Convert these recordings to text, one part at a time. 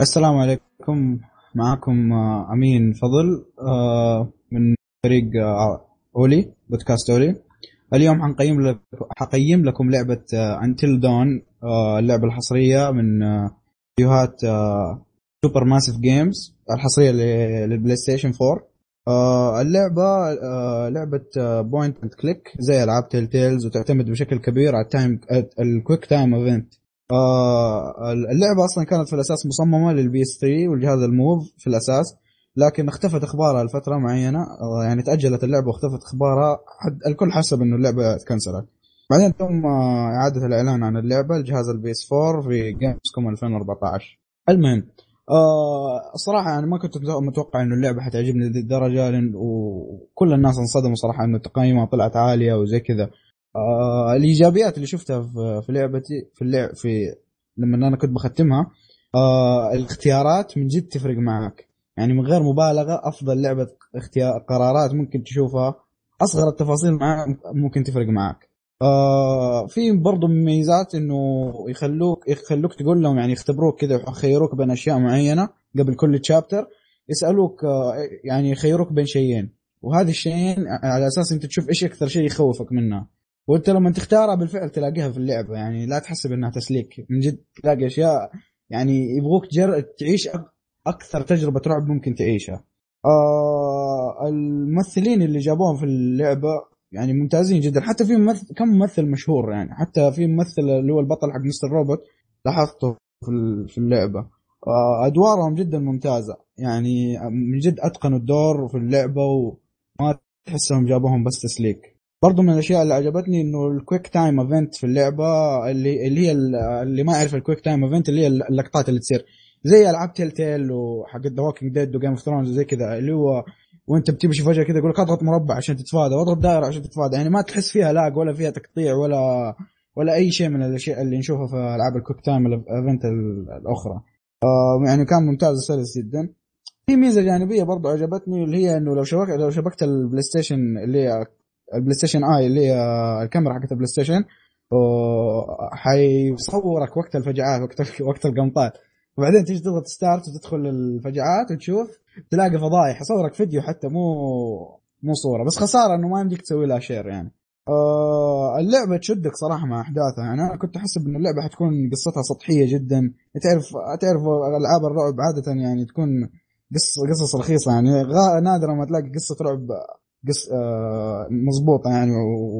السلام عليكم. معكم آه، أمين فضل آه، من فريق آه، أولي بودكاست أولي. اليوم حنقيم لك حقيم لكم لعبة Until Dawn اللعبة الحصرية من فيديوهات Supermassive Games الحصرية لل PlayStation 4 اللعبة لعبة point and click زي ألعاب Telltales وتعتمد بشكل كبير على ال time ال quick time event آه اللعبة أصلا كانت في الأساس مصممة لل PS 3 والجهاز ال Move في الأساس لكن اختفت أخبارها لفترة معينة. آه يعني تأجلت اللعبة واختفت أخبارها حد الكل حسب إنه اللعبة تكنسلت بعدين تم إعادة الإعلان عن اللعبة لجهاز ال PS 4 في Gamescom 2014 المهم آه الصراحة يعني ما كنت متوقع إنه اللعبة حتعجبني لهذه الدرجة لأن وكل الناس انصدموا صراحة إنه تقييمها طلعت عالية وزي كذا. آه الإيجابيات اللي شفتها في, في لعبتي في اللعب في لما أنا كنت بختمها آه الاختيارات من جد تفرق معك يعني من غير مبالغة أفضل لعبة اختيار قرارات ممكن تشوفها أصغر التفاصيل معك ممكن تفرق معك آه في برضه مميزات إنه يخلوك يخلوك تقول لهم يعني يختبروك كذا يخيروك بين أشياء معينة قبل كل تشابتر يسألوك آه يعني يخيروك بين شيئين. وهذه الشيئين على أساس أنت تشوف إيش أكثر شيء يخوفك منها. وانت لما تختارها بالفعل تلاقيها في اللعبة يعني لا تحسب إنها تسليك. من جد تلاقي أشياء يعني يبغوك جر... تعيش أكثر تجربة رعب ممكن تعيشها. آه الممثلين اللي جابوهم في اللعبة يعني ممتازين جدا. حتى في ممثل كم ممثل مشهور يعني. حتى في ممثل اللي هو البطل حق مستر روبوت لاحظته في اللعبة. آه أدوارهم جدا ممتازة. يعني من جد أتقنوا الدور في اللعبة وما تحسهم جابوهم بس تسليك. برضو من الأشياء اللي عجبتني إنه ال quick time event في اللعبة اللي اللي هي اللي ما يعرف ال quick time event اللي هي اللقطات اللي تصير. زي ألعاب Telltale وحق ذا Walking Dead و Game of Thrones وزي كذا اللي هو وأنت بتمشي فجأة كذا يقول لك اضغط مربع عشان تتفادى واضغط دائرة عشان تتفادى. يعني ما تحس فيها lag ولا فيها تقطيع ولا ولا أي شيء من الأشياء اللي نشوفها في ألعاب ال quick time ال event الأخرى. آه يعني كان ممتاز وسلس جدا. في ميزة جانبية برضو عجبتني اللي هي إنه لو شبكت لو شبكت ال PlayStation اللي هي ال PlayStation Eye اللي هي الكاميرا حقت ال PlayStation حيصورك وقت الفجعات وقت وقت القمطات وبعدين تيجي تضغط start وتدخل الفجعات وتشوف تلاقي فضايح يصورك فيديو حتى مو مو صورة بس خسارة إنه ما يمديك تسوي لها share يعني. آه اللعبة تشدك صراحة مع أحداثها. يعني أنا كنت احسب ان اللعبة حتكون قصتها سطحية جدا. تعرف تعرف ألعاب الرعب عادة يعني تكون قصص قصص رخيصة يعني نادرا ما تلاقي قصة رعب قص آه مضبوطه يعني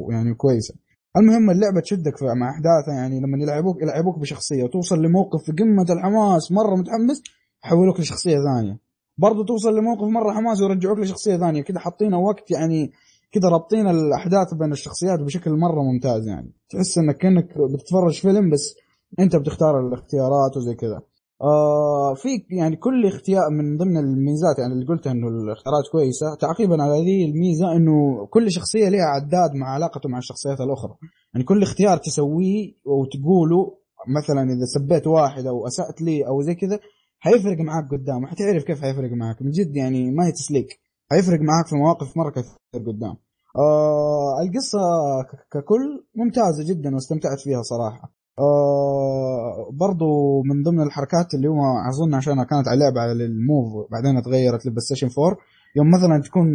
ويعني كويسة. المهم اللعبة تشدك مع أحداثها يعني لما يلعبوك يلعبوك بشخصية وتوصل لموقف في قمة الحماس مرة متحمس يحولوك لشخصية ثانية. برضو توصل لموقف مرة حماس ويرجعوك لشخصية ثانية. كذا حاطين وقت يعني كذا رابطين الأحداث بين الشخصيات بشكل مرة ممتاز يعني. تحس إنك كأنك بتتفرج فيلم بس أنت بتختار الاختيارات وزي كذا. آه في يعني كل اختيار من ضمن الميزات يعني اللي قلتها إنه الاختيارات كويسة تعقيبا على هذه الميزة إنه كل شخصية لها عداد مع علاقته مع الشخصيات الأخرى. يعني كل اختيار تسويه وتقوله مثلا إذا سبيت واحد أو أسأت لي أو زي كذا حيفرق معاك قدام حتعرف كيف حيفرق معاك من جد يعني ما هي تسليك حيفرق معاك في مواقف مرة كثير قدام. آه القصة ككل ممتازة جدا واستمتعت فيها صراحة. آه برضو من ضمن الحركات اللي هو أظن عشانها كانت على لعبة على ال Move بعدين تغيرت لل PlayStation 4 يوم مثلا تكون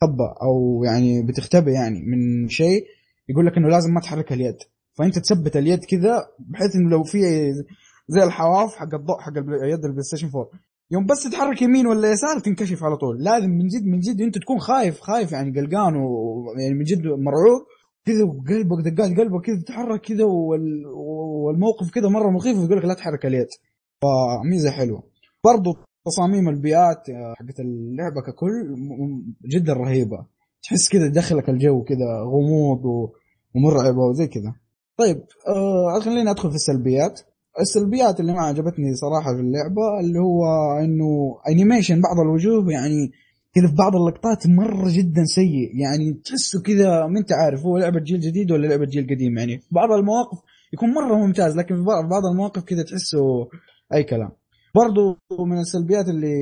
تخبى أو يعني بتختبئ يعني من شيء يقول لك إنه لازم ما تحرك اليد. فأنت تثبت اليد كذا بحيث إنه لو في زي الحواف حق الضوء حق اليد ال PlayStation 4 يوم بس تتحرك يمين ولا يسار تنكشف على طول. لازم من جد من جد أنت تكون خايف خايف يعني قلقان ويعني من جد مرعوب. كذا وقلبك دقات قلبك كذا تتحرك كذا والموقف كذا مرة مخيف ويقول لك لا تحرك اليد فميزة حلوة. برضو تصاميم البيئات آه، حقت اللعبة ككل جدا رهيبة. تحس كذا دخلك الجو كذا غموض ومرعبة وزي كذا. طيب آه خليني أدخل في السلبيات. السلبيات اللي ما عجبتني صراحة في اللعبة اللي هو إنه انيميشن بعض الوجوه يعني كذا في بعض اللقطات مرة جدا سيء. يعني تحسه كذا ما أنت عارف هو لعبة جيل جديد ولا لعبة جيل قديم. يعني في بعض المواقف يكون مرة ممتاز لكن في بعض المواقف كذا تحسه أي كلام. برضو من السلبيات اللي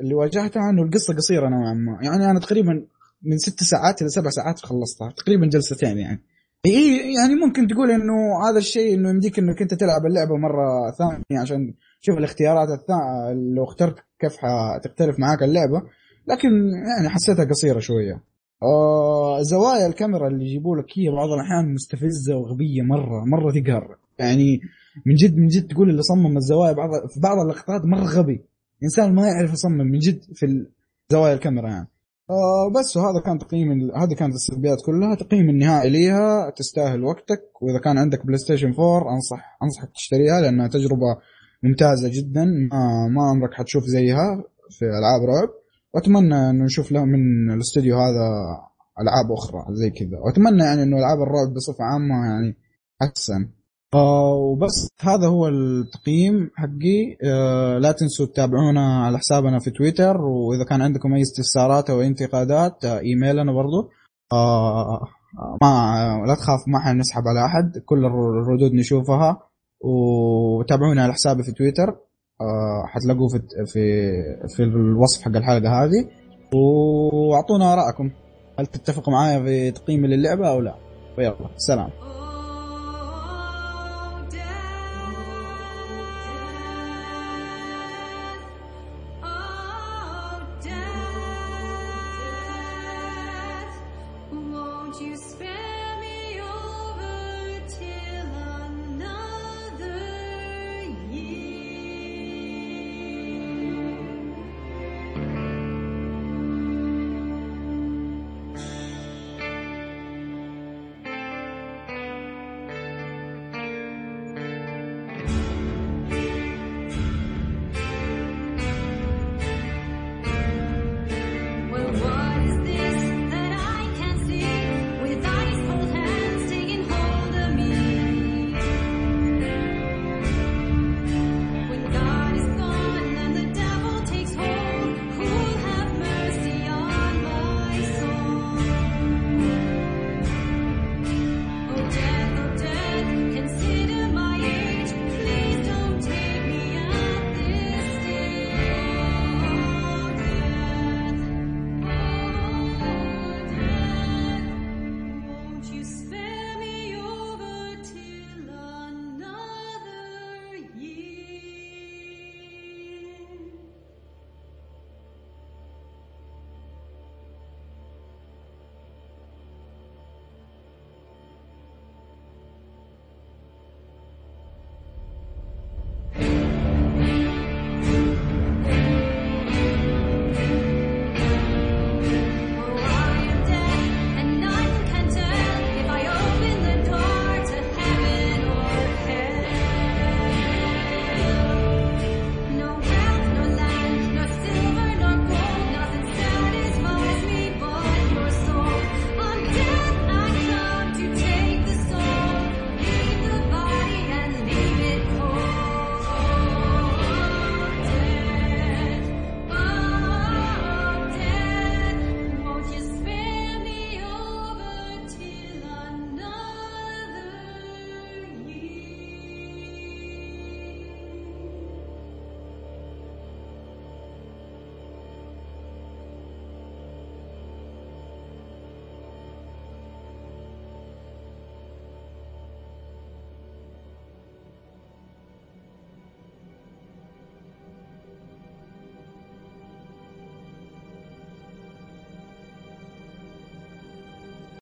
اللي واجهتها إنه القصة قصيرة نوعا ما. يعني أنا تقريبا من ست ساعات إلى سبع ساعات خلصتها تقريبا جلستين يعني. إي يعني ممكن تقول إنه هذا الشيء إنه يمديك إنك أنت تلعب اللعبة مرة ثانية عشان شوف الاختيارات الثانية لو اخترت كيف تختلف معاك اللعبة. لكن يعني حسيتها قصيرة شوية. آه زوايا الكاميرا اللي يجيبوا لك هي بعض الأحيان مستفزة وغبية مرة مرة تقهر. يعني من جد من جد تقول اللي صمم الزوايا بعض في بعض اللقطات مرة غبي. إنسان ما يعرف يصمم من جد في زوايا الكاميرا يعني. آه بس وهذا كان تقييم هذه كانت السلبيات كلها. تقييم النهائي ليها تستاهل وقتك. وإذا كان عندك PlayStation 4 انصح أنصحك تشتريها لأنها تجربة ممتازة جدا. ما ما عمرك حتشوف زيها في ألعاب رعب. وأتمنى إنه نشوف له من الاستوديو هذا ألعاب أخرى زي كذا. وأتمنى يعني إنه ألعاب الرعب بصفة عامة يعني أحسن. آه وبس هذا هو التقييم حقي. آه لا تنسوا تتابعونا على حسابنا في تويتر وإذا كان عندكم أي استفسارات أو انتقادات آه إيميلنا برضو. ما لا تخاف ما حنسحب على أحد. كل الردود نشوفها. وتابعونا على حسابي في تويتر. حتلاقوه في في في الوصف حق الحلقة هذه. وأعطونا آرائكم. هل تتفقوا معايا في تقييمي للعبة أو لا؟ ويلا سلام.